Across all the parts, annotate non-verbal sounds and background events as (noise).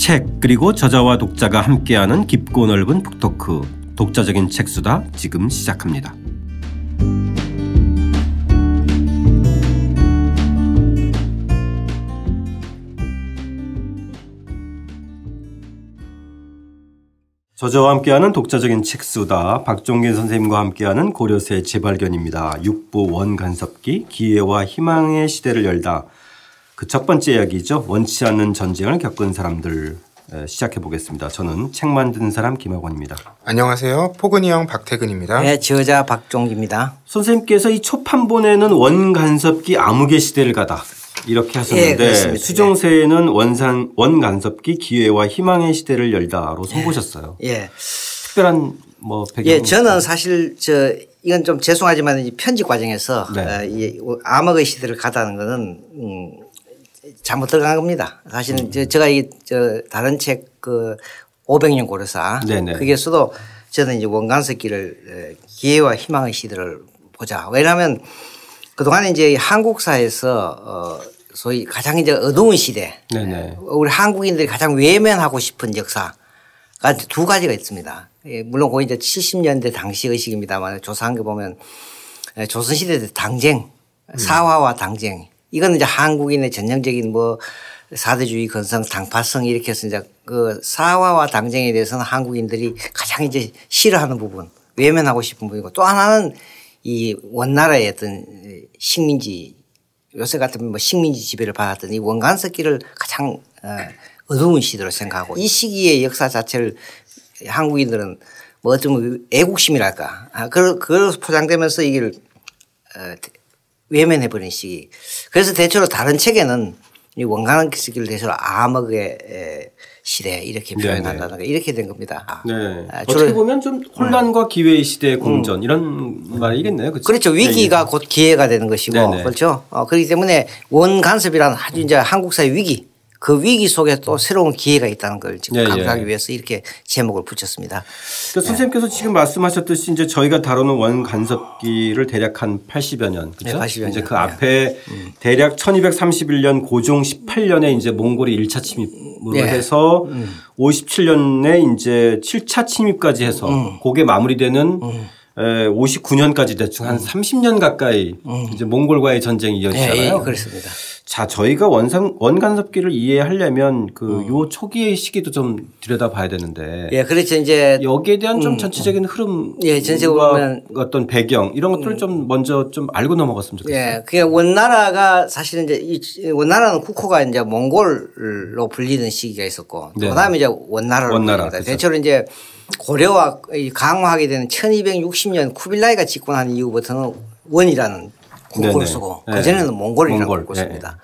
책 그리고 저자와 독자가 함께하는 깊고 넓은 북토크 독자적인 책수다 지금 시작합니다. 저자와 함께하는 독자적인 책수다 박종균 선생님과 함께하는 고려세 재발견입니다. 육부 원간섭기 기회와 희망의 시대를 열다 그 첫 번째 이야기죠. 원치 않는 전쟁을 겪은 사람들 시작해 보겠습니다. 저는 책 만드는 사람 김학원입니다. 안녕하세요. 포근이 형 박태근입니다. 네, 저자 박종기입니다. 선생님께서 이 초판본에는 원간섭기 암흑의 시대를 가다 이렇게 하셨는데 예, 수정세에는 원산 원간섭기 기회와 희망의 시대를 열다로 선보셨어요. 예. 예. 특별한 뭐 배경. 예, 저는 사실 저 이건 좀 죄송하지만 편집 과정에서 네. 어, 이 암흑의 시대를 가다는 거는 음 잘못 들어간 겁니다. 사실은 음. 제가 이 저 다른 책 그 500년 고려사 네네. 거기에서도 저는 이제 원간섭기를 어, 기회와 희망의 시대를 보자. 왜냐하면 그동안에 이제 한국사에서 어 소위 가장 이제 어두운 시대. 네네. 우리 한국인들이 가장 외면하고 싶은 역사가 두 가지가 있습니다. 예, 물론 거기 이제 70년대 당시 의식입니다만 조사한 게 보면 예, 조선시대 당쟁, 음. 사화와 당쟁. 이거는 이제 한국인의 전형적인 뭐 사대주의 건성 당파성 이렇게 해서 이제 그 사화와 당쟁에 대해서는 한국인들이 가장 이제 싫어하는 부분 외면하고 싶은 부분이고 또 하나는 이 원나라의 어떤 식민지 요새 같으면 뭐 식민지 지배를 받았던 이 원간석기를 가장 어, 어두운 시대로 생각하고 이 시기의 역사 자체를 한국인들은 뭐 어쩌면 애국심이랄까. 아, 그걸 포장되면서 이걸 어, 외면해버린 시기. 그래서 대체로 다른 책에는 이 원간석기를 대체로 암흑의 시대 이렇게 표현한다는 거 이렇게 된 겁니다. 네. 아, 어떻게 보면 좀 혼란과 음. 기회의 시대의 공전 음. 이런 말이겠네요. 그렇죠? 그렇죠. 위기가 네. 곧 기회가 되는 것이고 네네. 그렇죠. 어, 그렇기 때문에 원간섭이라는 아주 이제 한국사의 위기 그 위기 속에 또 새로운 기회가 있다는 걸 지금 예, 강조하기 예. 위해서 이렇게 제목을 붙였습니다. 그러니까 선생님께서 네. 지금 말씀하셨듯이 이제 저희가 다루는 원간섭기를 대략 한 80여 년 그렇죠? 네, 80여 이제 그 앞에 음. 대략 1231년 고종 18년에 이제 몽골이 1차 침입으로 네. 해서 음. 57년에 이제 7차 침입까지 해서 음. 그게 마무리되는 음. 59년까지 대충 한 30년 음. 가까이 음. 이제 몽골과의 전쟁이 이어지잖아요. 네, 예, 그렇습니다. 자, 저희가 원상 원간섭기를 이해하려면 그요 음. 초기의 시기도 좀 들여다봐야 되는데. 예, 그렇죠. 이제 여기에 대한 좀 음. 전체적인 흐름, 예, 전체적으로 보면 어떤 배경 이런 것들을 음. 좀 먼저 좀 알고 넘어갔으면 좋겠어요. 예, 그게 원나라가 사실은 이제 이 원나라는 국호가 이제 몽골로 불리는 시기가 있었고 네. 그다음에 이제 원나라로 원나라 그렇죠. 대체로 이제 고려와 강화하게 되는 1260년 쿠빌라이가 집권한 이후부터는 원이라는 국호를 쓰고 그전에는 몽골이라고 몽골. 썼습니다.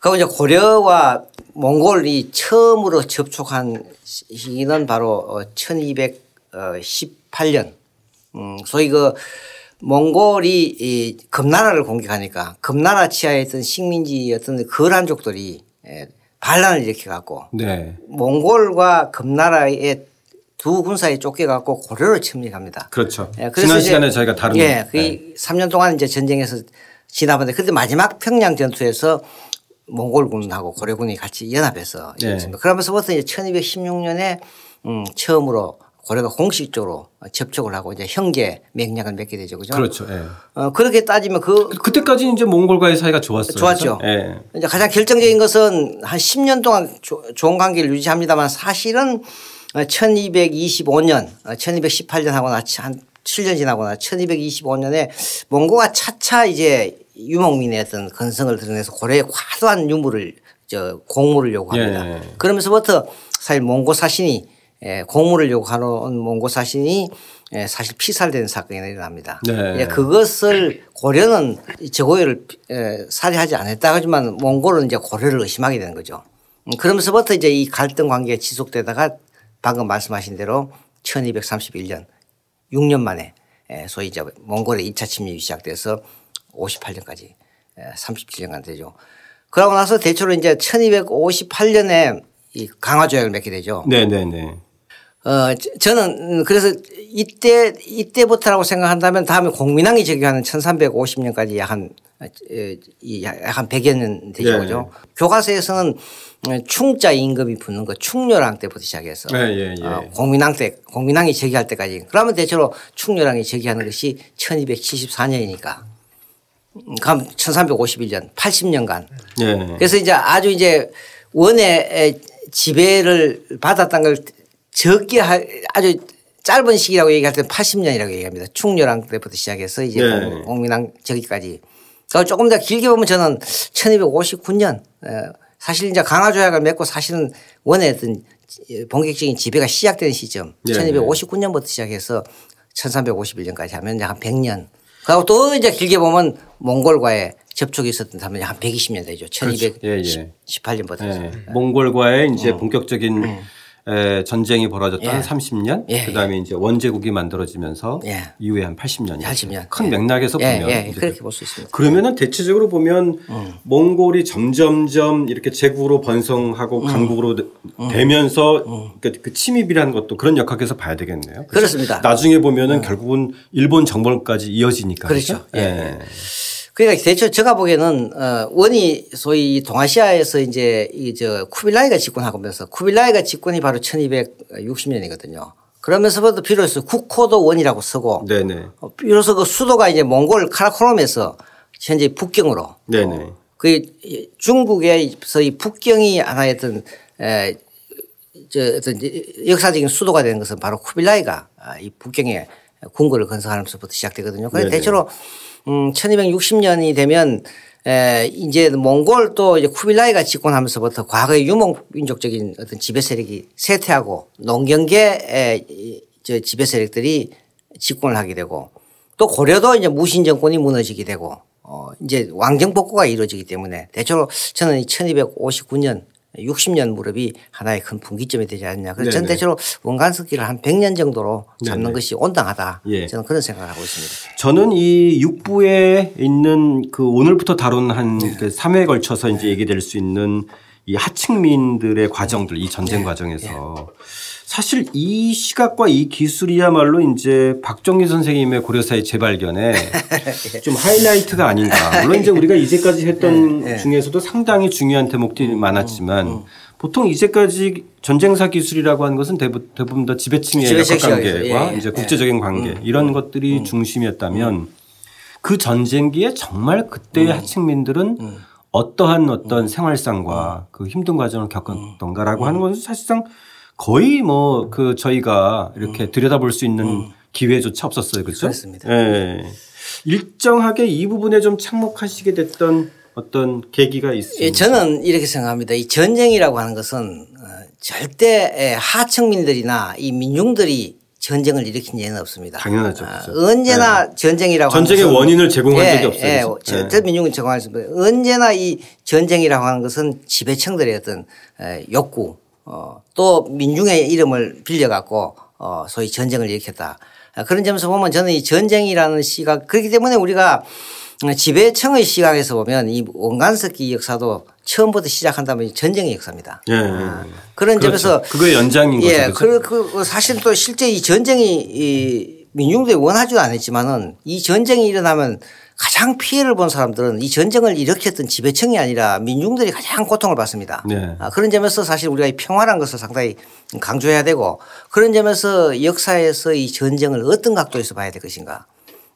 그리고 이제 고려와 몽골이 처음으로 접촉한 시기는 바로 1218년. 어, 음, 소위 그 몽골이 이 금나라를 공격하니까 금나라 치하에 있던 식민지였던 거란족들이 예, 반란을 일으켜 갖고 네. 몽골과 금나라의 두 군사에 쫓겨갖고 고려를 침략합니다. 그렇죠. 예, 지난 시간에 저희가 다룬 예, 그 네. 3년 동안 이제 전쟁에서 지나봤는데 그때 마지막 평양 전투에서 몽골군하고 고려군이 같이 연합해서 네. 그러면서부터 이제 1216년에 음 처음으로 고려가 공식적으로 접촉을 하고 이제 형제 맥락을 맺게 되죠. 그죠? 그렇죠. 예. 어, 그렇게 따지면 그 그때까지는 이제 몽골과의 사이가 좋았어요. 좋았죠. 예. 이제 가장 결정적인 것은 한 10년 동안 조, 좋은 관계를 유지합니다만 사실은 1225년, 1218년 하고 나한 7년 지나고 나 1225년에 몽고가 차차 이제 유목민의 어떤 건성을 드러내서 고려에 과도한 유물을 저 공물을 요구합니다. 예. 그러면서부터 사실 몽고 사신이 예, 공물을 요구하는 몽고 사신이 예, 사실 피살되는 사건이 일어납니다. 네. 예, 그것을 고려는 저고요를 예, 살해하지 않았다 하지만 몽골은 이제 고려를 의심하게 되는 거죠. 음, 그러면서부터 이제 이 갈등 관계가 지속되다가 방금 말씀하신 대로 1231년 6년 만에 예, 소위 이제 몽골의 2차 침입이 시작돼서 58년까지 37년간 되죠. 그러고 나서 대체로 이제 1258년에 이 강화 조약을 맺게 되죠. 네네네. 어, 저는 그래서 이때, 이때부터라고 생각한다면 다음에 공민왕이 즉위하는 1350년까지 약한한 100여 년 되죠. 네. 그죠. 교과서에서는 충자 임금이 붙는 거 충렬왕 때부터 시작해서 네, 예, 예. 어, 공민왕 때 공민왕이 제기할 때까지 그러면 대체로 충렬왕이 제기하는 것이 1274년이니까 그럼 1351년 80년간 예. 그래서 이제 아주 이제 원의 지배를 받았다는 걸 적게 아주 짧은 시기라고 얘기할 때는 80년이라고 얘기합니다. 충렬왕 때부터 시작해서 이제 네. 공민왕 저기까지. 그걸 조금 더 길게 보면 저는 1259년 사실 이제 강화조약을 맺고 사실은 어떤 본격적인 지배가 시작된 시점 네. 1259년부터 시작해서 1351년까지 하면 이제 한 100년. 그리고 또 이제 길게 보면 몽골과의 접촉이 있었던 다음에 한 120년 되죠. 1218년부터. 그렇죠. 예, 예. 몽골과의 이제 음. 본격적인 음. 에, 전쟁이 벌어졌던 예. 한 30년 예. 그다음에 이제 원제국이 만들어지면서 예. 이후에 한 80년. 80년. 큰 맥락에서 예, 보면 예. 그렇게 볼 수 있습니다. 그러면은 대체적으로 보면 음. 몽골이 점점점 이렇게 제국으로 번성하고 음. 강국으로 음. 되면서 음. 그러니까 그 침입이라는 것도 그런 역학에서 봐야 되겠네요. 그렇습니다. 나중에 보면은 음. 결국은 일본 정벌까지 이어지니까. 그렇죠. 그렇죠? 예. 그러니까 대체 제가 보기에는 어 원이 소위 동아시아에서 이제 이 저 쿠빌라이가 집권하면서 쿠빌라이가 집권이 바로 1260년이거든요. 그러면서부터 비로소 국호도 원이라고 쓰고 네네. 어, 비로소 그 수도가 이제 몽골 카라코롬에서 현재 북경으로 네네. 어, 그 중국에서 이 북경이 하나의 어떤 에, 저 어떤 역사적인 수도가 되는 것은 바로 쿠빌라이가 아, 이 북경에 궁궐을 건설하면서부터 시작되거든요. 그래서 대체로 음, 1260년이 되면 에, 이제 몽골 또 이제 쿠빌라이가 집권하면서부터 과거의 유목민족적인 어떤 지배 세력이 쇠퇴하고 농경계 저 지배 세력들이 집권을 하게 되고 또 고려도 이제 무신 정권이 무너지게 되고 어 이제 왕정 복구가 이루어지기 때문에 대체로 저는 1259년 60년 무렵이 하나의 큰 분기점이 되지 않느냐. 그래서 전 대체로 원간석기를 한 100년 정도로 잡는 네네. 것이 온당하다. 예. 저는 그런 생각을 하고 있습니다. 저는 이 육부에 있는 그 오늘부터 다룬 한 네. 그 3회에 걸쳐서 이제 얘기될 수 있는 이 하층민들의 과정들 이 전쟁 네. 과정에서 네. 사실 이 시각과 이 기술이야말로 이제 박정희 선생님의 고려사의 재발견에 (laughs) 좀 하이라이트가 아닌가. 물론 이제 우리가 이제까지 했던 네, 네. 중에서도 상당히 중요한 대목들이 음, 많았지만 음, 음. 보통 이제까지 전쟁사 기술이라고 하는 것은 대부분 다 지배층의 역학 관계와 예, 이제 국제적인 관계 이런 것들이 중심이었다면 그 전쟁기에 정말 그때의 하층민들은 어떠한 어떤 생활상과 그 힘든 과정을 겪었던가라고 하는 것은 사실상 거의 뭐 그 저희가 이렇게 음. 들여다볼 수 있는 음. 기회조차 없었어요. 그렇죠? 그렇습니다. 예. 일정하게 이 부분에 좀 착목하시게 됐던 어떤 계기가 있습니다. 예, 저는 이렇게 생각합니다. 이 전쟁이라고 하는 것은 어, 절대 예, 하층민들이나 이 민중들이 전쟁을 일으킨 예는 없습니다. 당연하죠. 아, 언제나 네. 전쟁이라고 전쟁의 원인을 제공한 예, 적이 없어요. 예, 절대 네. 민중은 제공할 수 없어요. 언제나 이 전쟁이라고 하는 것은 지배층들의 어떤 욕구 어, 또 민중의 이름을 빌려갖고 어, 소위 전쟁을 일으켰다. 그런 점에서 보면 저는 이 전쟁이라는 시각 그렇기 때문에 우리가 지배청의 시각에서 보면 이 원간석기 역사도 처음부터 시작한다면 전쟁의 역사입니다. 예, 예. 아, 그런 그렇죠. 점에서 그거의 연장인 거죠. 예, 그, 그 사실 또 실제 이 전쟁이 이 민중들이 원하지도 않았지만은 이 전쟁이 일어나면 가장 피해를 본 사람들은 이 전쟁을 일으켰던 지배층이 아니라 민중들이 가장 고통을 받습니다. 네. 아, 그런 점에서 사실 우리가 이 평화란 것을 상당히 강조해야 되고 그런 점에서 역사에서 이 전쟁을 어떤 각도에서 봐야 될 것인가.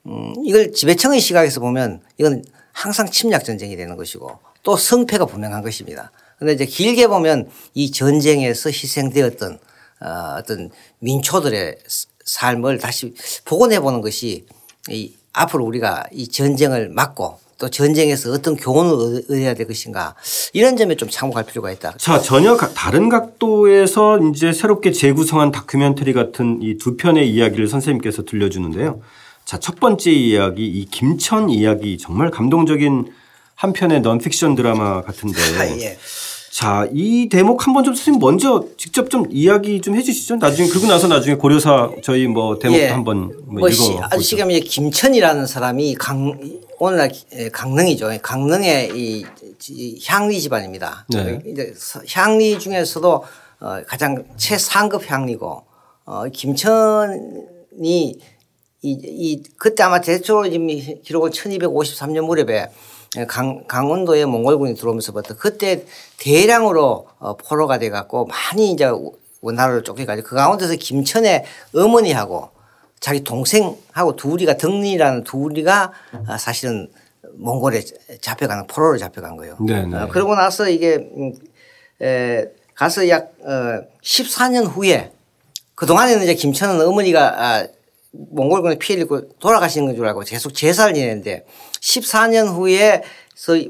음, 이걸 지배층의 시각에서 보면 이건 항상 침략 전쟁이 되는 것이고 또 성패가 분명한 것입니다. 그런데 이제 길게 보면 이 전쟁에서 희생되었던 어, 어떤 민초들의 삶을 다시 복원해 보는 것이 이 앞으로 우리가 이 전쟁을 막고 또 전쟁에서 어떤 교훈을 얻어야 될 것인가 이런 점에 좀 참고할 필요가 있다. 자 전혀 다른 각도에서 이제 새롭게 재구성한 다큐멘터리 같은 이 두 편의 이야기를 선생님께서 들려주는데요. 자 첫 번째 이야기 이 김천 이야기 정말 감동적인 한 편의 넌픽션 드라마 같은데. 아, (laughs) 예. 자, 이 대목 한번 좀 선생님 먼저 직접 좀 이야기 좀 해주시죠. 나중에 그리고 나서 나중에 고려사 저희 뭐 대목도 예. 한번 뭐 읽어. 아주 시감이 김천이라는 사람이 강 오늘날 강릉이죠. 강릉의 이 향리 집안입니다. 네. 이제 향리 중에서도 어, 가장 최상급 향리고 어, 김천이 이, 이 그때 아마 대초로 기록은 1253년 무렵에 강, 강원도에 몽골군이 들어오면서부터 그때 대량으로 어, 포로가 돼 갖고 많이 이제 원나라로 쫓겨가지고 그 가운데서 김천의 어머니하고 자기 동생하고 둘이가 덕리라는 둘이가 아, 사실은 몽골에 잡혀가는 포로로 잡혀간 거예요. 네네. 네. 어, 그러고 나서 이게 음, 에, 가서 약 어, 14년 후에 그 동안에는 이제 김천은 어머니가 아, 몽골군에 피해를 입고 돌아가시는 줄 알고 계속 제사를 지내는데 14년 후에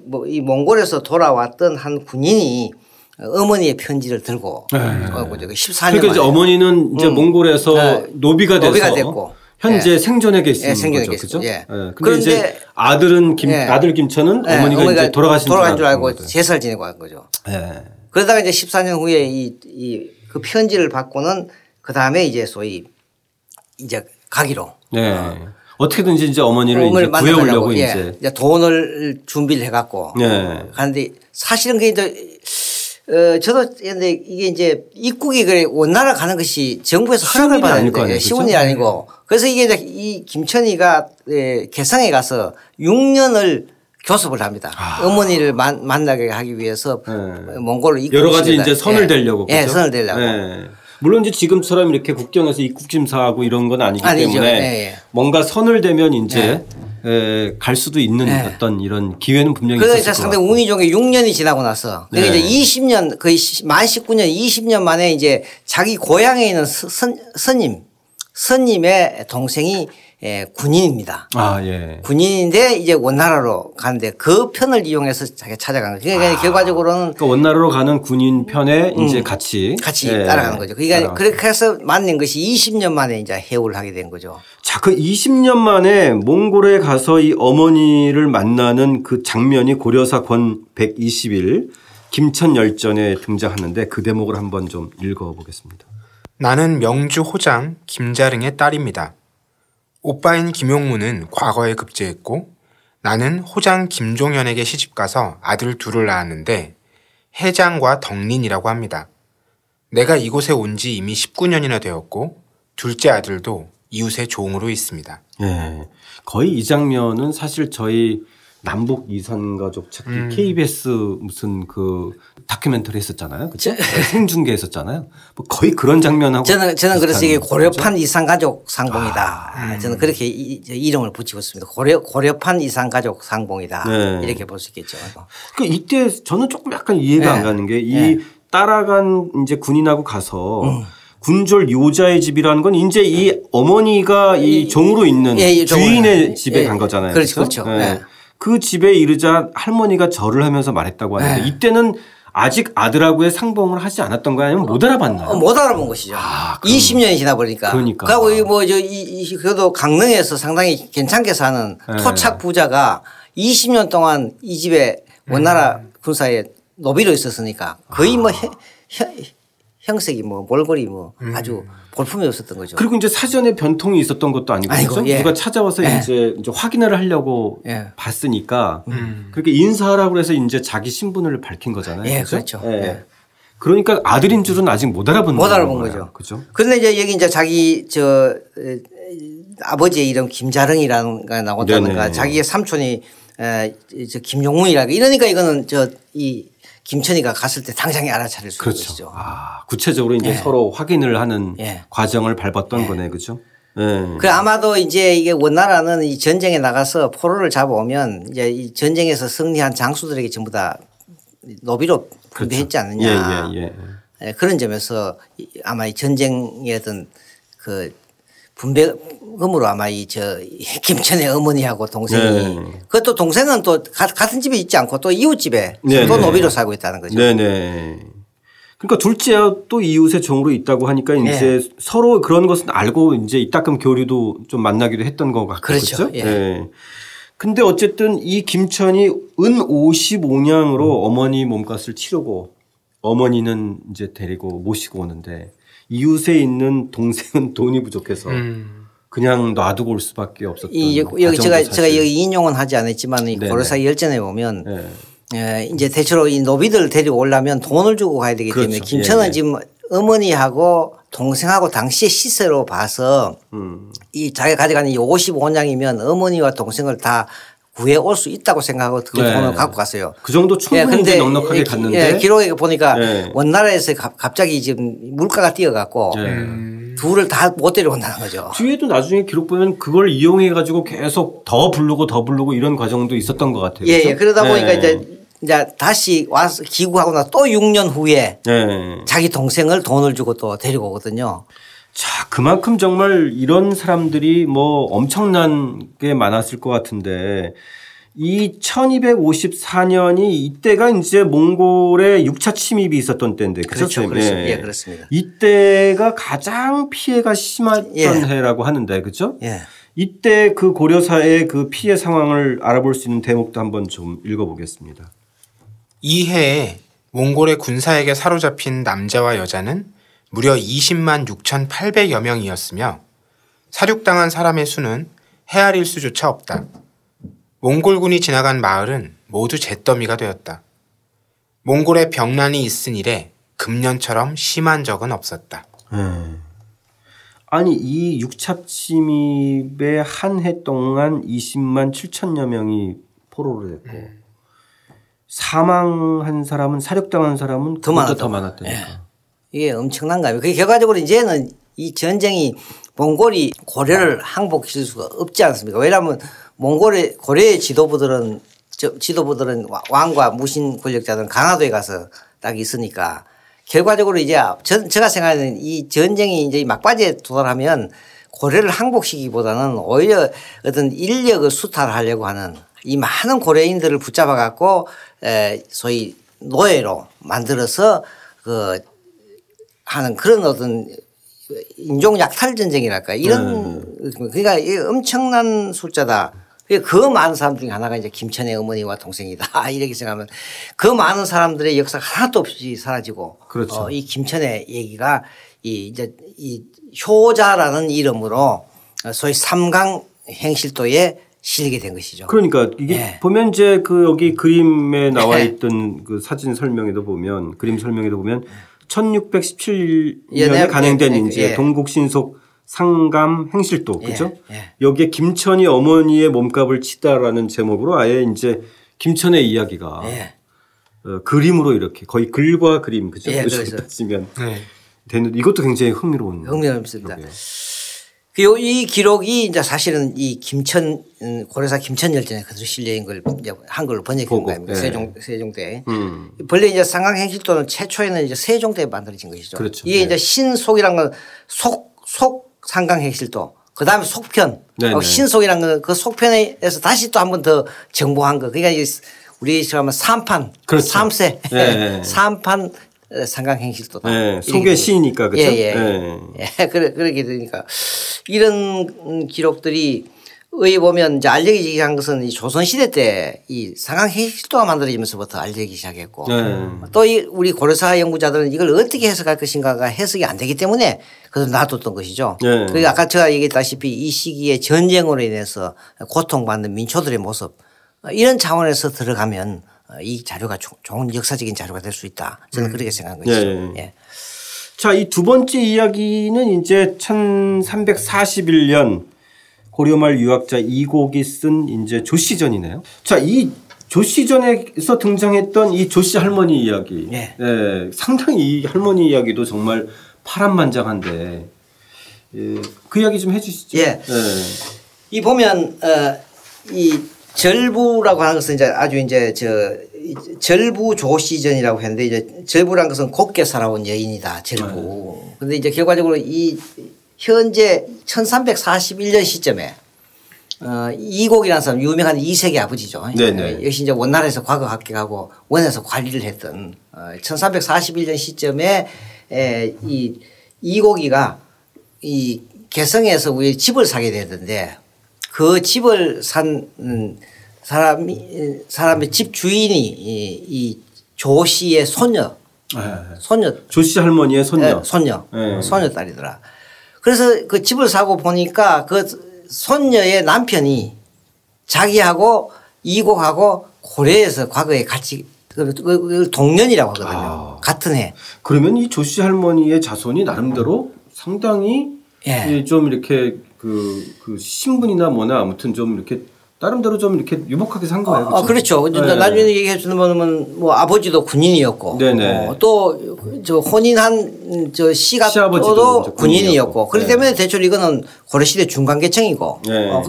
뭐이 몽골에서 돌아왔던 한 군인이 어머니의 편지를 들고 네. 거죠. 14년 그러니까 이제 어머니는 이제 음. 몽골에서 네. 노비가 돼서 노비가 됐고 현재 예. 생존에 계신 예, 생존에 거죠. 그렇죠? 예. 예. 이제 아들은 김 예. 아들 김천은 예. 어머니가, 어머니가, 이제 돌아가신 돌아간 줄 알고 제사를 지내고 간 거죠. 예. 그러다가 이제 14년 후에 이 이 그 편지를 받고는 그 다음에 이제 소위 이제 가기로. 네. 어. 어떻게든지 이제 어머니를 이제 구해오려고 예. 이제. 이제 돈을 준비를 해갖고 네. 가는데 사실은 그게 이제 어, 저도 근데 이게 이제 입국이 그래 원나라 가는 것이 정부에서 허락을 받는데 쉬운 일이 아니고 그래서 이게 이제 이 김천희가 예, 개성에 가서 6년을 교섭을 합니다. 아. 어머니를 만, 만나게 하기 위해서 네. 몽골로 입국 여러 가지 이제 선을 대려고 예, 그렇죠? 선을 대려고. 네. 물론 이제 지금처럼 이렇게 국경에서 입국 심사하고 이런 건 아니기 아니죠. 때문에 네. 뭔가 선을 대면 이제 네. 에, 갈 수도 있는 네. 어떤 이런 기회는 분명히 있을 거예요. 상당히 운이 좋은 게 6년이 지나고 나서 그러니까 이제 20년 거의 만 19년 20년 만에 이제 자기 고향에 있는 선, 선임 선임의 동생이 예, 군인입니다. 아, 예. 군인인데 이제 원나라로 가는데 그 편을 이용해서 자기가 찾아간 거죠. 그러니까 아, 결과적으로는 그러니까 원나라로 가는 군인 편에 음, 이제 같이 같이 예, 따라가는 거죠. 그러니까 그렇게 해서 만난 것이 20년 만에 이제 해오를 하게 된 거죠. 자, 그 20년 만에 몽골에 가서 이 어머니를 만나는 그 장면이 고려사 권 120일 김천 열전에 등장하는데 그 대목을 한번 좀 읽어 보겠습니다. 나는 명주 호장 김자릉의 딸입니다. 오빠인 김용무는 과거에 급제했고 나는 호장 김종현에게 시집가서 아들 둘을 낳았는데 해장과 덕린이라고 합니다. 내가 이곳에 온 지 이미 19년이나 되었고 둘째 아들도 이웃의 종으로 있습니다. 네. 거의 이 장면은 사실 저희 남북 이산 가족 찾기 음. KBS 무슨 그 다큐멘터리 했었잖아요. 그죠? 네, 생중계 했었잖아요. 뭐 거의 그런 장면하고 저는 저는 그래서 이게 고려판 이산 가족 상봉이다. 아, 음. 저는 그렇게 이, 이름을 붙이고 있습니다. 고려 고려판 이산 가족 상봉이다. 네. 이렇게 볼 수 있겠죠. 그 이때 저는 조금 약간 이해가 네. 안 가는 게이 네. 따라간 이제 군인하고 가서 음. 군졸 요자의 집이라는 건 이제 이 어머니가 이 종으로 있는 예, 주인의 집에 예, 간 거잖아요. 그렇죠. 그렇죠. 네. 네. 그 집에 이르자 할머니가 절을 하면서 말했다고 하는데 네. 이때는 아직 아들하고의 상봉을 하지 않았던 거 아니면 못 알아봤나요? 어, 못 알아본 것이죠. 아, 20년이 지나 버리니까. 그러니까. 그리고 뭐저 이, 그래도 강릉에서 상당히 괜찮게 사는 네. 토착 부자가 20년 동안 이 집에 원나라 음. 군사에 노비로 있었으니까 거의 뭐 아. 형색이 뭐 몰골이 뭐 음. 아주 볼품이 없었던 거죠. 그리고 이제 사전에 변통이 있었던 것도 아니고, 아니고 그렇죠? 예. 누가 찾아와서 예. 이제, 이제 확인을 하려고 예. 봤으니까 음. 그렇게 인사하라고 해서 이제 자기 신분을 밝힌 거잖아요. 예, 그렇죠. 예. 예. 그러니까 아들인 줄은 아직 못 알아본 못 알아본 거죠. 그렇죠. 그런데 이제 여기 이제 자기 저 아버지의 이름 김자릉이라는 가 나오다든가 자기의 삼촌이 에, 저 김용문이라고 이러니까 이거는 저 이 김천희가 갔을 때 당장에 알아차릴 수 그렇죠. 있는 것이죠. 아, 구체적으로 이제 네. 서로 확인을 하는 네. 과정을 밟았던 네. 거네. 그렇죠? 네. 그 아마도 이제 이게 원나라는 이 전쟁에 나가서 포로를 잡아오면 이제 이 전쟁에서 승리한 장수들에게 전부 다 노비로 분배했지 그렇죠. 않느냐. 예, 예, 예. 예. 그런 점에서 아마 이 전쟁의 어떤 그 분배금으로 아마 이 저 (laughs) 김천의 어머니하고 동생이 네. 그것도 동생은 또 같은 집에 있지 않고 또 이웃 집에 네. 또 네. 노비로 살고 있다는 거죠. 네네. 그러니까 둘째야 또 이웃의 종으로 있다고 하니까 이제 네. 서로 그런 것은 알고 이제 이따금 교류도 좀 만나기도 했던 것 같고 그렇죠. 그렇죠? 예. 네. 근데 어쨌든 이 김천이 은 55냥으로 어머니 몸값을 치르고 어머니는 이제 데리고 모시고 오는데 이웃에 있는 동생은 (laughs) 돈이 부족해서 음. 그냥 놔두고 올 수밖에 없었던 이 여기 제가 제가 여기 인용은 하지 않았지만 이 고려사 열전에 보면 네. 예, 이제 대체로 이 노비들 데리고 오려면 돈을 주고 가야 되기 그렇죠. 때문에 김천은 예, 예. 지금 어머니하고 동생하고 당시의 시세로 봐서 음. 이 자기가 가져가는 이 55냥이면 어머니와 동생을 다 구해 올 수 있다고 생각하고 그 네. 돈을 갖고 갔어요. 그 정도 충분히 예, 넉넉하게 예, 갔는데 예, 기록에 보니까 네. 원나라에서 갑자기 지금 물가가 뛰어갔고 네. 둘을 다 못 데려온다는 거죠. 뒤에도 나중에 기록 보면 그걸 이용해 가지고 계속 더 부르고 더 부르고 이런 과정도 있었던 것 같아요. 예, 예. 그러다 보니까 이제 이제 다시 와서 기구하고 나서 또 6년 후에 자기 동생을 돈을 주고 또 데리고 오거든요. 자, 그만큼 정말 이런 사람들이 뭐 엄청난 게 많았을 것 같은데 이 1254년이 이때가 이제 몽골의 6차 침입이 있었던 때인데 그렇죠. 그렇죠. 네. 예, 그렇습니다. 이때가 가장 피해가 심했던 예. 해라고 하는데 그렇죠? 예. 이때 그 고려사의 그 피해 상황을 알아볼 수 있는 대목도 한번 좀 읽어보겠습니다. 이 해에 몽골의 군사에게 사로잡힌 남자와 여자는 무려 20만 6,800여 명이었으며 사륙당한 사람의 수는 헤아릴 수조차 없다. 몽골군이 지나간 마을은 모두 잿더미가 되었다. 몽골의 병난이 있은 일에 금년처럼 심한 적은 없었다. 음. 아니 이 6차 침입에 한해 동안 20만 7천여 명이 포로를 했고 음. 사망한 사람은 사륙당한 사람은 더 많았다. 더 많았다니까. 예. 이게 엄청난 거예요. 그게 결과적으로 이제는 이 전쟁이 몽골이 고려를 항복시킬 수가 없지 않습니까? 왜냐하면 몽골의 고려의 지도부들은 지도부들은 왕과 무신 권력자들은 강화도에 가서 딱 있으니까 결과적으로 이제 전, 제가 생각하는 이 전쟁이 이제 막바지에 도달하면 고려를 항복시키기보다는 오히려 어떤 인력을 수탈하려고 하는 이 많은 고려인들을 붙잡아 갖고 소위 노예로 만들어서 그 하는 그런 어떤 인종 약탈 전쟁이랄까 이런 네. 그러니까 엄청난 숫자다. 그 많은 사람 중에 하나가 이제 김천의 어머니와 동생이다 (laughs) 이렇게 생각하면 그 많은 사람들의 역사가 하나도 없이 사라지고 그렇죠. 어, 이 김천의 얘기가 이 이제 이 효자라는 이름으로 소위 삼강 행실도에 실리게 된 것이죠. 그러니까 이게 네. 보면 이제 그 여기 그림에 나와 네. 있던 그 사진 설명에도 보면 그림 설명에도 보면 1617년에 간행된 예, 이제 예. 동국신속 상감 행실도 예, 그죠? 예. 여기에 김천이 어머니의 몸값을 치다라는 제목으로 아예 이제 김천의 이야기가 예. 어, 그림으로 이렇게 거의 글과 그림 그죠? 예, 따지면 네. 되는 이것도 굉장히 흥미로운 흥미롭습니다. 그이 기록이 이제 사실은 이 김천 음, 고려사 김천 열전에 그대로 실려 있는 걸 이제 한글로 번역한 거아닙니까 네. 세종 세종대. 음. 본래 이제 상강행실도는 최초에는 이제 세종대에 만들어진 것이죠. 그렇죠. 이게 네. 이제 신속이란 건 속 속 상강행실도 그다음에 속편 네, 네. 신속이란 건 그 속편에서 다시 또 한 번 더 정보한 거. 그러니까 우리 지금 삼판 그렇죠. 삼세 네. (laughs) 삼판 상강행실도 다. 네, 속의 시니까 그렇죠. 예, 예. 네. 예. (laughs) 그래 그렇게 되니까 이런 기록들이 의에 보면 이제 알려지기 시작한 것은 이 조선시대 때 이 상강행실도가 만들어지면서부터 알려지기 시작했고 네. 또이 우리 고려사 연구자들은 이걸 어떻게 해석할 것인가가 해석이 안 되기 때문에 그래서 놔뒀던 것이죠. 네. 그리고 아까 제가 얘기했다시피 이 시기에 전쟁으로 인해서 고통받는 민초들의 모습 이런 차원에서 들어가면 이 자료가 좋은 역사적인 자료가 될 수 있다. 저는 음. 그렇게 생각한 것이죠. 네. 예. 자, 이 두 번째 이야기는 이제 1341년 고려말 유학자 이곡이 쓴 이제 조시전이네요. 자, 이 조시전에서 등장했던 이 조씨 할머니 이야기. 네. 네. 상당히 이 할머니 이야기도 정말 파란만장한데 예, 그 이야기 좀 해주시죠. 예. 네. 이 보면 어, 이 절부라고 하는 것은 이제 아주 이제 저 절부 조시전이라고 했는데 이제 절부란 것은 곱게 살아온 여인이다. 절부. 네. 근데 이제 결과적으로 이 현재 1341년 시점에 어, 이곡이라는 사람 유명한 이세계 아버지죠. 네네. 네. 역시 이제 원나라에서 과거 합격하고 원에서 관리를 했던 어, 1341년 시점에 에, 이 이곡이가 이 개성에서 우리 집을 사게 되던데 그 집을 산 사람이 사람의 집 주인이 이, 이 조씨의 손녀 네. 손녀 조씨 할머니의 손녀 네, 손녀 네. 손녀 딸이더라. 그래서 그 집을 사고 보니까 그 손녀의 남편이 자기하고 이곡하고 고려에서 과거에 같이 그, 그, 그 동년이라고 하거든요. 아. 같은 해. 그러면 이 조씨 할머니의 자손이 나름대로 상당히 예. 좀 이렇게 그, 그 신분이나 뭐나 아무튼 좀 이렇게 나름대로 좀 이렇게 유복하게 산 거예요. 아, 그렇죠. 네. 나중에 얘기해 주는 거는 뭐 아버지도 군인이었고 어, 또저 혼인한 저 씨가 또 군인이었고 그렇기 네. 때문에 대체로 이거는 고려시대 중간계층이고 네. 어,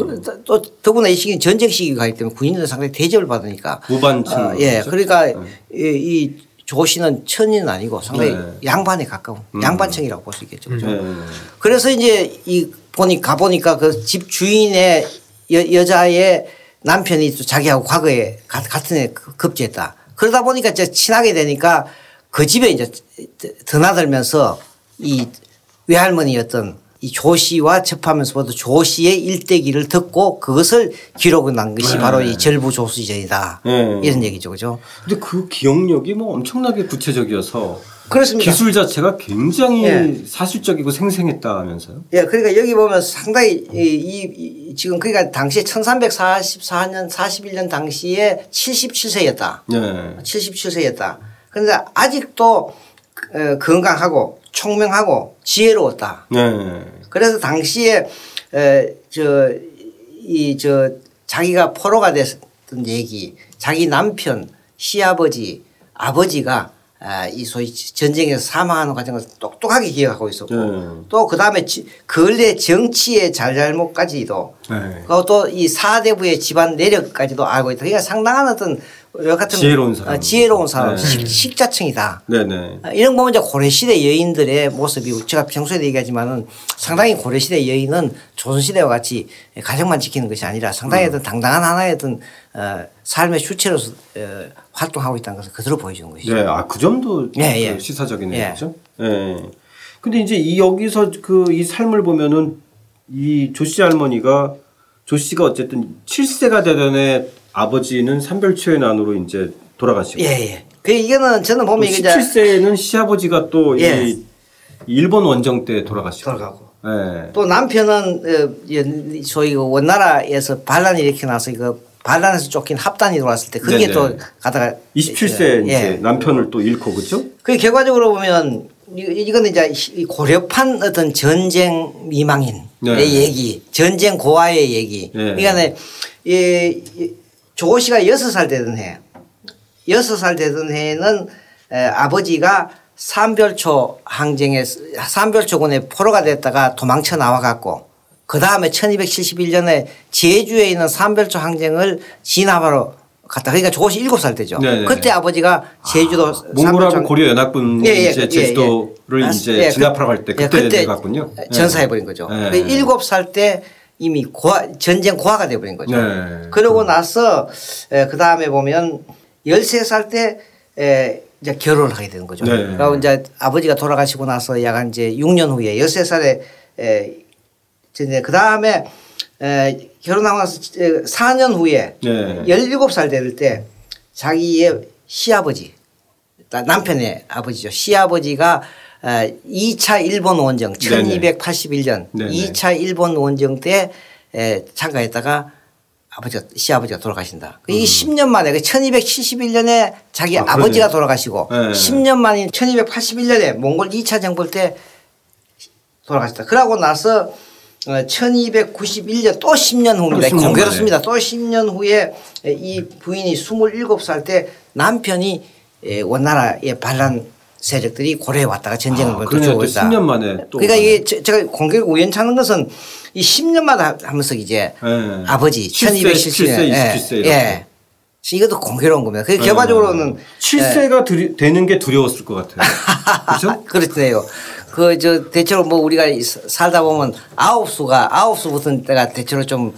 또 더구나 이 시기 전쟁 시기가 가기 때문에 군인들 상당히 대접을 받으니까 무반층. 어, 예. 그러니까 네. 이, 조 씨는 천인은 아니고 상당히 네. 양반에 가까운 음. 양반층이라고 볼 수 있겠죠. 그렇죠? 네. 그래서 이제 이 보니 가보니까 그 집 주인의 여, 여자의 남편이 또 자기하고 과거에 같은 애 급제했다. 그러다 보니까 이제 친하게 되니까 그 집에 이제 드나들면서 이 외할머니였던 이 조 씨와 접하면서부터 조 씨의 일대기를 듣고 그것을 기록을 난 것이 네. 바로 이 절부조수전이다. 네. 이런 얘기죠. 그죠. 근데 그 기억력이 뭐 엄청나게 구체적이어서 그렇습니다. 기술 자체가 굉장히 예. 사실적이고 생생했다면서요? 예, 그러니까 여기 보면 상당히 이, 이 지금 그러니까 당시에 1344년 41년 당시에 77세였다. 네. 77세였다. 그런데 아직도 어, 건강하고 총명하고 지혜로웠다. 네. 그래서 당시에 저이 저 자기가 포로가 됐던 얘기, 자기 남편, 시아버지, 아버지가 아, 이 소위 전쟁에서 사망하는 과정을 똑똑하게 기억하고 있었고 네. 또그 다음에 근래 정치의 잘잘못까지도 네. 그리고 또 이 사대부의 집안 내력까지도 알고 있다. 그러니까 상당한 어떤 같은 지혜로운 사람, 아, 지혜로운 사람, 네. 식, 자층이다 네네. 아, 이런 거 보면 이제 고려시대 여인들의 모습이 제가 평소에도 얘기하지만은 상당히 고려시대 여인은 조선시대와 같이 가정만 지키는 것이 아니라 상당히 음. 어떤 당당한 하나의 어떤 어, 삶의 주체로서 어, 활동하고 있다는 것을 그대로 보여주는 것이죠. 네, 아, 그 점도 예, 예. 그 시사적이네요. 예. 그죠? 예. 근데 이제 이 여기서 그 이 삶을 보면은 이 조씨 할머니가 조 씨가 어쨌든 7세가 되던 해 아버지는 산별초의 난으로 이제 돌아가시고. 예, 예. 그 이거는 저는 보면 이게 17세에는 시아버지가 또이 예. 일본 원정 때 돌아가시고. 돌아가고. 예. 또 남편은 어, 소위 그 원나라에서 반란이 이렇게 나서 이거 반란에서 쫓긴 합단이 돌아왔을 때 그게 네네. 또 가다가 27세 예. 이제 남편을 또 잃고 그렇죠? 그 결과적으로 보면 이거는 이제 고려판 어떤 전쟁 미망인의 네. 얘기, 전쟁 고아의 얘기. 네. 그러니까 이 조고 씨가 여섯 살 되던 해, 여섯 살 되던 해에는 아버지가 삼별초 항쟁에 삼별초군에 포로가 됐다가 도망쳐 나와 갖고 그 다음에 1271년에 제주에 있는 삼별초 항쟁을 진압하러 갔다. 그러니까 조고씨 일곱 살 때죠. 네네. 그때 아버지가 제주도 아, 몽골하고 고려 연합군 예, 예, 이제 예, 제주도를 예, 이제 예, 진압하러 갈 때 그때, 갔군요. 전사해 버린 거죠. 네. 일곱 살 때 이미 고아, 전쟁 고아가 되어버린 거죠. 네. 그러고 나서 그 다음에 보면 13살 때 이제 결혼을 하게 되는 거죠. 네. 그리고 이제 아버지가 돌아가시고 나서 약간 이제 6년 후에 13살에 이제 그 다음에 결혼하고 나서 4년 후에 네. 17살 될 때 자기의 시아버지 남편의 아버지죠. 시아버지가 2차 일본 원정 1281년 네네. 2차 일본 원정 때 참가했다가 아버지가 시아버지가 돌아가신다. 그 음. 이 10년 만에 그 1271년에 자기 아, 버지가 돌아가시고 네. 10년 만인 1281년에 몽골 2차 정벌 때 돌아가셨다. 그러고 나서 1291년 또 10년 후입니다. 또 공교롭습니다. 또 10년 후에 이 부인이 27살 때 남편이 원나라의 반란 세력들이 고려에 왔다가 전쟁을 벌 벌써 고 있다. 10년 만에 또. 그러니까 이게 제가 공교롭 우연찮은 것은 이 10년마다 하면서 이제 네. 아버지 1217세, 27세, 예. 이것도 공교로운 겁니다. 그 결과적으로는 7세가 예. 되는 게 두려웠을 것 같아요. (laughs) 그렇죠? 그렇네요. 그 저 대체로 뭐 우리가 살다 보면 아홉 수가 아홉 수 붙은 때가 대체로 좀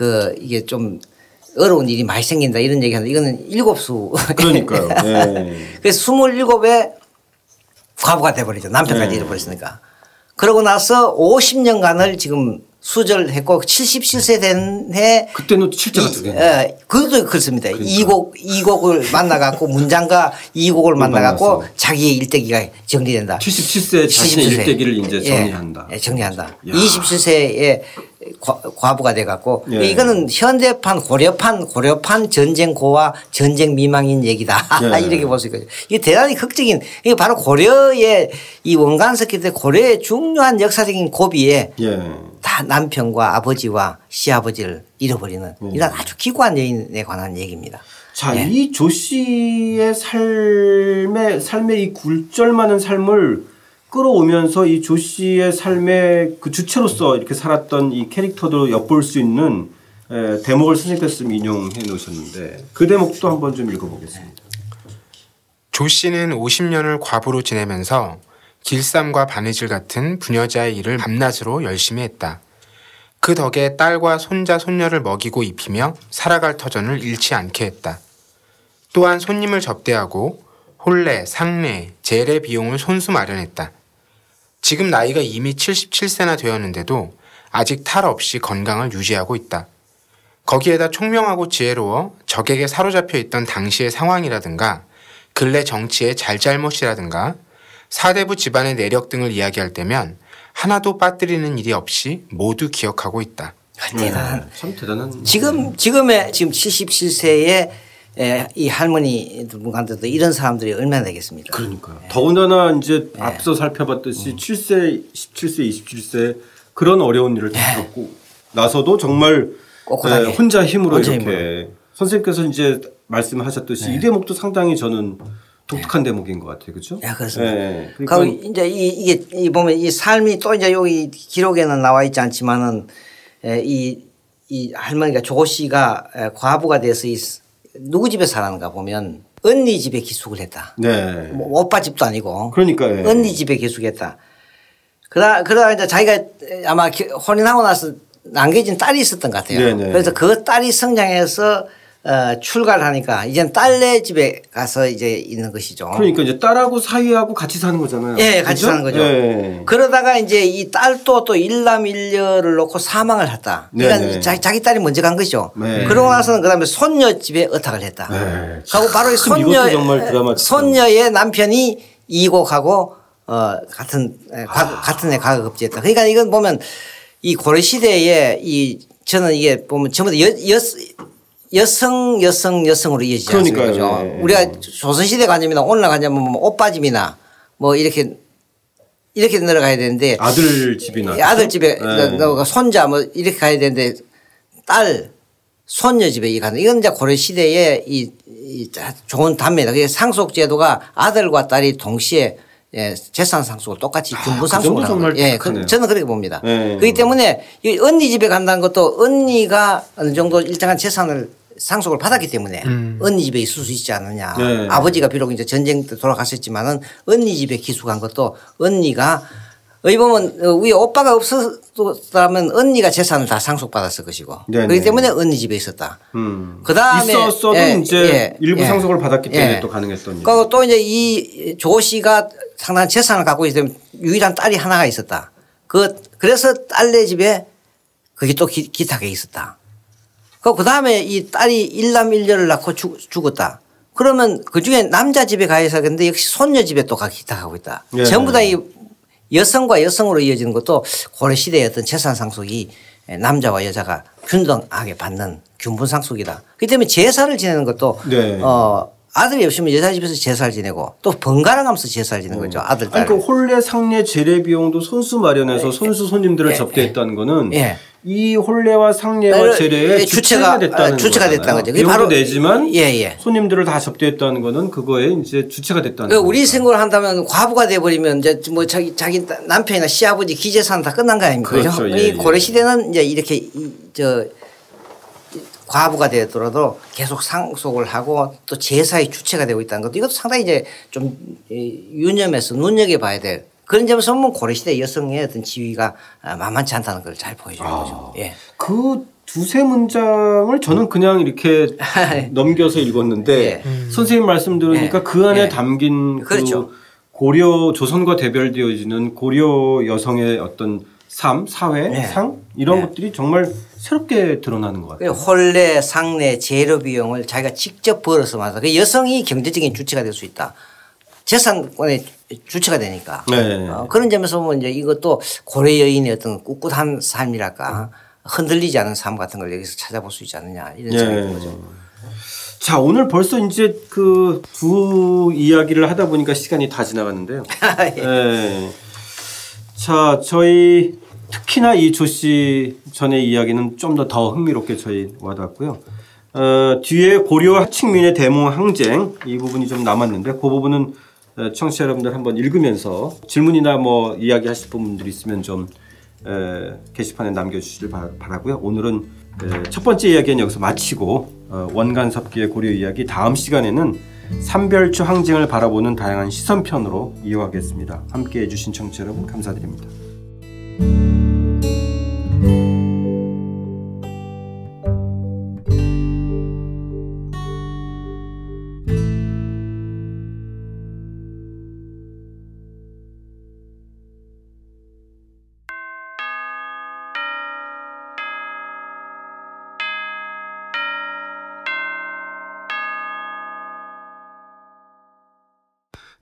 그 이게 좀 어려운 일이 많이 생긴다 이런 얘기하는데 이거는 일곱 수. 그러니까요. 네. (laughs) 그래서 스물일곱에 과부가 돼버리죠. 남편까지 네. 잃어버렸으니까. 그러고 나서 50년간을 지금 수절했고 77세 된 해. 그때는 칠자가 두 개. 예, 그것도 그렇습니다. 그러니까. 이곡, 이곡을 만나갖고 문장과 이곡을 만나갖고 자기의 일대기가 정리된다. 77세 자신의 일대기를 이제 예, 정리한다. 예, 정리한다. 야. 27세에 과 부가 돼 갖고 예. 이거는 현대판 고려판 고려판 전쟁 고와 전쟁 미망인 얘기다 예. (laughs) 이렇게 볼 수 있거든요. 이게 대단히 극적인 이게 바로 고려의 이 원간석기 때 고려의 중요한 역사적인 고비에 예. 다 남편과 아버지와 시아버지를 잃어버리는 예. 이런 아주 기구한 여인에 관한 얘기입니다. 자, 예. 이조 씨의 삶의 삶의 이 굴절 많은 삶을 끌어오면서 이 조 씨의 삶의 그 주체로서 이렇게 살았던 이 캐릭터도 엿볼 수 있는 에, 대목을 선생님께서 인용해 놓으셨는데 그 대목도 한번 좀 읽어보겠습니다. 조 씨는 50년을 과부로 지내면서 길쌈과 바느질 같은 부녀자의 일을 밤낮으로 열심히 했다. 그 덕에 딸과 손자 손녀를 먹이고 입히며 살아갈 터전을 잃지 않게 했다. 또한 손님을 접대하고 혼례, 상례, 제례 비용을 손수 마련했다. 지금 나이가 이미 77세나 되었는데도 아직 탈 없이 건강을 유지하고 있다. 거기에다 총명하고 지혜로워 적에게 사로잡혀 있던 당시의 상황이라든가 근래 정치의 잘잘못이라든가 사대부 집안의 내력 등을 이야기할 때면 하나도 빠뜨리는 일이 없이 모두 기억하고 있다. 아, 대단한. 네, 참 대단한. 지금 지금의 지금 77세의 이 할머니 분한테도 이런 사람들이 얼마나 되겠습니까? 그러니까 네. 더군다나 이제 네. 앞서 살펴봤듯이 음. 7세, 17세, 27세 그런 어려운 일을 다 겪고 네. 나서도 정말 네, 혼자 힘으로 혼자 이렇게 힘으로. 선생님께서 이제 말씀하셨듯이 네. 이 대목도 상당히 저는 독특한 네. 대목인 것 같아요, 그렇죠? 네, 그렇습니다. 네. 그리고 이제 이, 이게 이 보면 이 삶이 또 이제 여기 기록에는 나와 있지 않지만은 이, 이 할머니가 조고 씨가 과부가 돼서 이 누구 집에 살았는가 보면 언니 집에 기숙을 했다. 네. 뭐 오빠 집도 아니고. 그러니까 언니 집에 기숙했다. 그러다 그러다 이제 자기가 아마 혼인하고 나서 남겨진 딸이 있었던 것 같아요. 네네. 네. 그래서 그 딸이 성장해서 어, 출가를 하니까 이제 딸네 집에 가서 이제 있는 것이죠. 그러니까 이제 딸하고 사위하고 같이 사는 거잖아요. 예, 같이 그렇죠? 사는 거죠. 네. 그러다가 이제 이 딸도 또 일남 일녀를 놓고 사망을 했다. 그러니까 자기, 자기 딸이 먼저 간 거죠. 네. 그러고 나서는 그다음에 손녀 집에 어탁을 했다. 네. 그리고 바로 이 손녀 손녀의 남편이 이곡하고 어 같은 아. 같은 애 가급제했다. 그러니까 이건 보면 이 고려 시대에 이 저는 이게 보면 전부 다 여, 여, 여성 여성 여성으로 이어지지 않습니까? 그 네. 우리가 조선시대 관념이나 오늘날 관념은 뭐 오빠집이나 뭐 이렇게 이렇게 내려가야 되는데 아들 집이나 아들 집에 네. 손자 뭐 이렇게 가야 되는데 딸 손녀 집에 가는 이건 이제 고려 시대의 이, 이 좋은 단면이다. 그게 상속 제도가 아들과 딸이 동시에 예, 재산 상속을 똑같이 균분 아, 상속을 그 하는 예, 그, 저는 그렇게 봅니다. 네. 그렇기 때문에 이 언니 집에 간다는 것도 언니가 어느 정도 일정한 재산을 상속을 받았기 때문에 음. 언니 집에 있을 수 있지 않느냐. 네. 아버지가 비록 이제 전쟁 때 돌아가셨지만은 언니 집에 기숙한 것도 언니가 의 보면 위에 오빠가 없었다면 언니가 재산을 다 상속받았을 것이고 네네. 그렇기 때문에 언니 집에 있었다. 음. 그 다음에 있었어도 예, 이제 예, 일부 예. 상속을 받았기 때문에 예. 또 가능했던. 그리고 또 이제 이 조 씨가 상당한 재산을 갖고 있기 때문에 유일한 딸이 하나가 있었다. 그 그래서 딸네 집에 그게 또 기, 기탁에 있었다. 그 다음에 이 딸이 일남 일녀를 낳고 죽, 었다 그러면 그 중에 남자 집에 가 있어야 되는데 역시 손녀 집에 또 가기 시작하고 있다. 네. 전부 다 이 여성과 여성으로 이어지는 것도 고려 시대의 어떤 재산 상속이 남자와 여자가 균등하게 받는 균분 상속이다. 그렇기 때문에 제사를 지내는 것도 네. 어 아들이 없으면 여자 집에서 제사를 지내고 또 번갈아 가면서 제사를 지내는 거죠. 아들 딸. 아니 그 혼례 상례 제례 비용도 손수 마련해서 네. 손수 손님들을 예. 접대했다는 거는 예. 이 혼례와 상례와 제례의 주체가, 됐다는 주체가 됐다는 거죠. 바로 내지만 예, 예. 손님들을 다 접대했다는 거는 그거에 이제 주체가 됐다는 거죠. 우리 생각을 한다면 과부가 돼 버리면 이제 뭐 자기 자기 남편이나 시아버지 기재산 다 끝난 거 아닙니까? 그렇죠. 이 예, 고려 시대는 이제 이렇게 저 과부가 되더라도 계속 상속을 하고 또 제사의 주체가 되고 있다는 것도 이것도 상당히 이제 좀 유념해서 눈여겨봐야 될 그런 점에서 보면 고려시대 여성의 어떤 지위가 만만치 않다는 걸 잘 보여주는 아, 거죠. 예. 그 두세 문장을 저는 그냥 이렇게 (laughs) 넘겨서 읽었는데 예. 음. 선생님 말씀 들으니까 예. 그 안에 예. 담긴 그 그렇죠. 그 고려 조선과 대별되어지는 고려 여성의 어떤 삶, 사회, 네. 상 이런 네. 것들이 정말 새롭게 드러나는 것 같아요. 혼례, 상례, 재료 비용을 자기가 직접 벌어서 맞아. 그 여성이 경제적인 주체가 될 수 있다. 재산권의 주체가 되니까. 네. 어, 그런 점에서 보면 이제 이것도 고려 여인의 어떤 꿋꿋한 삶이랄까 흔들리지 않은 삶 같은 걸 여기서 찾아볼 수 있지 않느냐 이런 생각이 네. 거죠. 자 오늘 벌써 이제 그 두 이야기를 하다 보니까 시간이 다 지나갔는데요. (laughs) 예. 네. 자 저희 특히나 이 조 씨 전의 이야기는 좀 더 더 흥미롭게 저희 와닿았고요. 어, 뒤에 고려 하층민의 대몽 항쟁 이 부분이 좀 남았는데 그 부분은 어, 청취자 여러분들 한번 읽으면서 질문이나 뭐 이야기하실 분들 있으면 좀 에, 게시판에 남겨주시길 바 라고요. 오늘은 에, 첫 번째 이야기는 여기서 마치고 어, 원간섭기의 고려 이야기 다음 시간에는 삼별추 항쟁을 바라보는 다양한 시선편으로 이어가겠습니다. 함께해 주신 청취자 여러분 감사드립니다.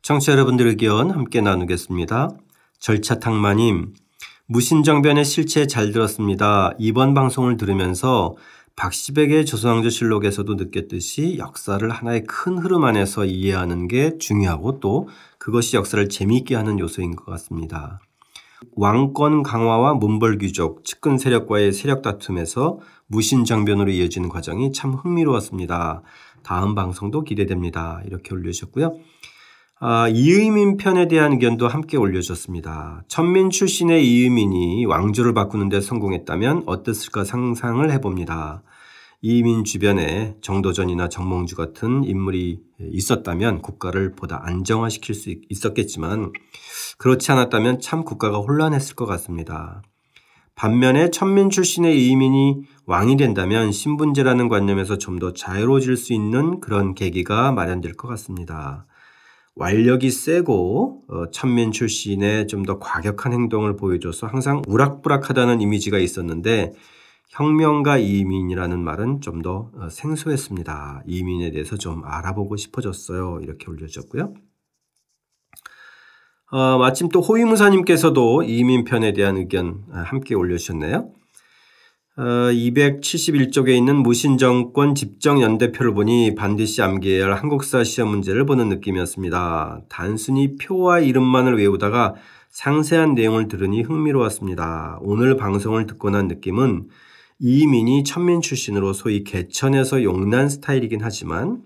청취자 여러분들의 의견 함께 나누겠습니다. 절차탕마님, 무신정변의 실체 잘 들었습니다. 이번 방송을 들으면서 박시백의 조선왕조실록에서도 느꼈듯이 역사를 하나의 큰 흐름 안에서 이해하는 게 중요하고 또 그것이 역사를 재미있게 하는 요소인 것 같습니다. 왕권 강화와 문벌 귀족, 측근 세력과의 세력 다툼에서 무신정변으로 이어지는 과정이 참 흥미로웠습니다. 다음 방송도 기대됩니다. 이렇게 올려주셨고요. 아, 이의민 편에 대한 의견도 함께 올려줬습니다. 천민 출신의 이의민이 왕조를 바꾸는 데 성공했다면 어땠을까 상상을 해봅니다. 이의민 주변에 정도전이나 정몽주 같은 인물이 있었다면 국가를 보다 안정화시킬 수 있었겠지만 그렇지 않았다면 참 국가가 혼란했을 것 같습니다. 반면에 천민 출신의 이의민이 왕이 된다면 신분제라는 관념에서 좀 더 자유로워질 수 있는 그런 계기가 마련될 것 같습니다. 완력이 세고 어, 천민 출신의 좀 더 과격한 행동을 보여줘서 항상 우락부락하다는 이미지가 있었는데 혁명가 이민이라는 말은 좀더 어, 생소했습니다. 이민에 대해서 좀 알아보고 싶어졌어요. 이렇게 올려줬고요. 어, 마침 또 호위무사님께서도 이민 편에 대한 의견 아, 함께 올려주셨네요. 271쪽에 어, 있는 무신정권 집정연대표를 보니 반드시 암기해야 할 한국사 시험 문제를 보는 느낌이었습니다. 단순히 표와 이름만을 외우다가 상세한 내용을 들으니 흥미로웠습니다. 오늘 방송을 듣고 난 느낌은 이민이 천민 출신으로 소위 개천에서 용난 스타일이긴 하지만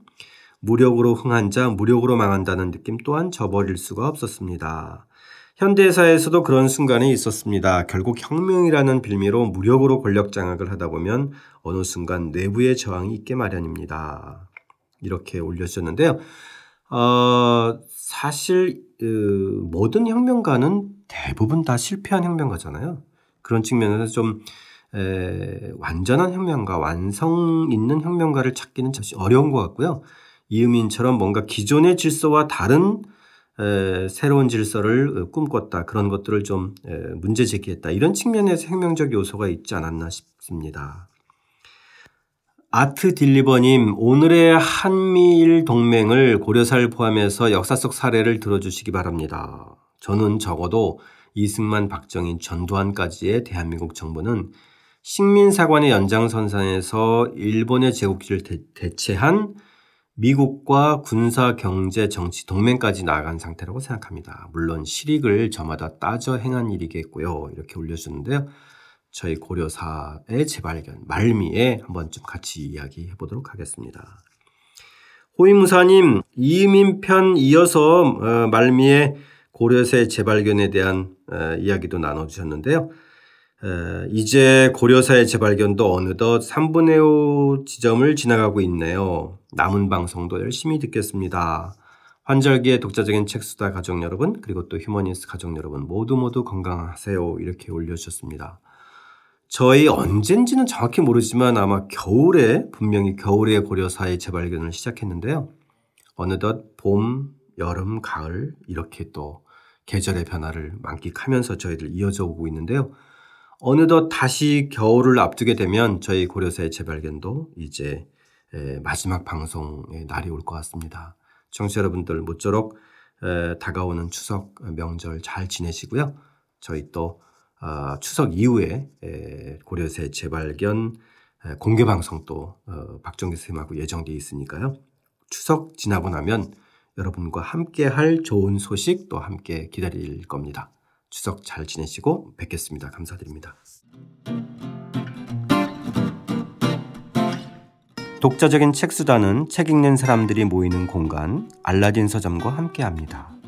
무력으로 흥한 자 무력으로 망한다는 느낌 또한 저버릴 수가 없었습니다. 현대사에서도 그런 순간이 있었습니다. 결국 혁명이라는 빌미로 무력으로 권력 장악을 하다 보면 어느 순간 내부의 저항이 있게 마련입니다. 이렇게 올려주셨는데요. 어, 사실 그 모든 혁명가는 대부분 다 실패한 혁명가잖아요. 그런 측면에서 좀 에, 완전한 혁명가, 완성 있는 혁명가를 찾기는 잠시 어려운 것 같고요. 이음인처럼 뭔가 기존의 질서와 다른 새로운 질서를 꿈꿨다. 그런 것들을 좀 문제 제기했다. 이런 측면에서 혁명적 요소가 있지 않았나 싶습니다. 아트 딜리버님, 오늘의 한미일 동맹을 고려사를 포함해서 역사 속 사례를 들어주시기 바랍니다. 저는 적어도 이승만, 박정희, 전두환까지의 대한민국 정부는 식민사관의 연장선상에서 일본의 제국주의를 대 체한 미국과 군사, 경제, 정치 동맹까지 나아간 상태라고 생각합니다. 물론 실익을 저마다 따져 행한 일이겠고요. 이렇게 올려주는데요. 저희 고려사의 재발견, 말미에 한번 좀 같이 이야기해 보도록 하겠습니다. 호위무사님, 이민 편 이어서 어, 말미에 고려사의 재발견에 대한 어, 이야기도 나눠주셨는데요. 이제 고려사의 재발견도 어느덧 3분의 5 지점을 지나가고 있네요. 남은 방송도 열심히 듣겠습니다. 환절기에 독자적인 책수다 가족 여러분 그리고 또 휴머니스트 가족 여러분 모두 모두 건강하세요 이렇게 올려주셨습니다. 저희 언젠지는 정확히 모르지만 아마 겨울에 분명히 겨울에 고려사의 재발견을 시작했는데요. 어느덧 봄, 여름, 가을 이렇게 또 계절의 변화를 만끽하면서 저희들 이어져 오고 있는데요. 어느덧 다시 겨울을 앞두게 되면 저희 고려사의 재발견도 이제 마지막 방송의 날이 올 것 같습니다. 청취자 여러분들 모쪼록 다가오는 추석 명절 잘 지내시고요. 저희 또 어, 추석 이후에 고려새 재발견 공개 방송 또 어, 박정기 선생님하고 예정돼 있으니까요. 추석 지나고 나면 여러분과 함께 할 좋은 소식 또 함께 기다릴 겁니다. 추석 잘 지내시고 뵙겠습니다. 감사드립니다. 독자적인 책 수단은 책 읽는 사람들이 모이는 공간 알라딘 서점과 함께합니다.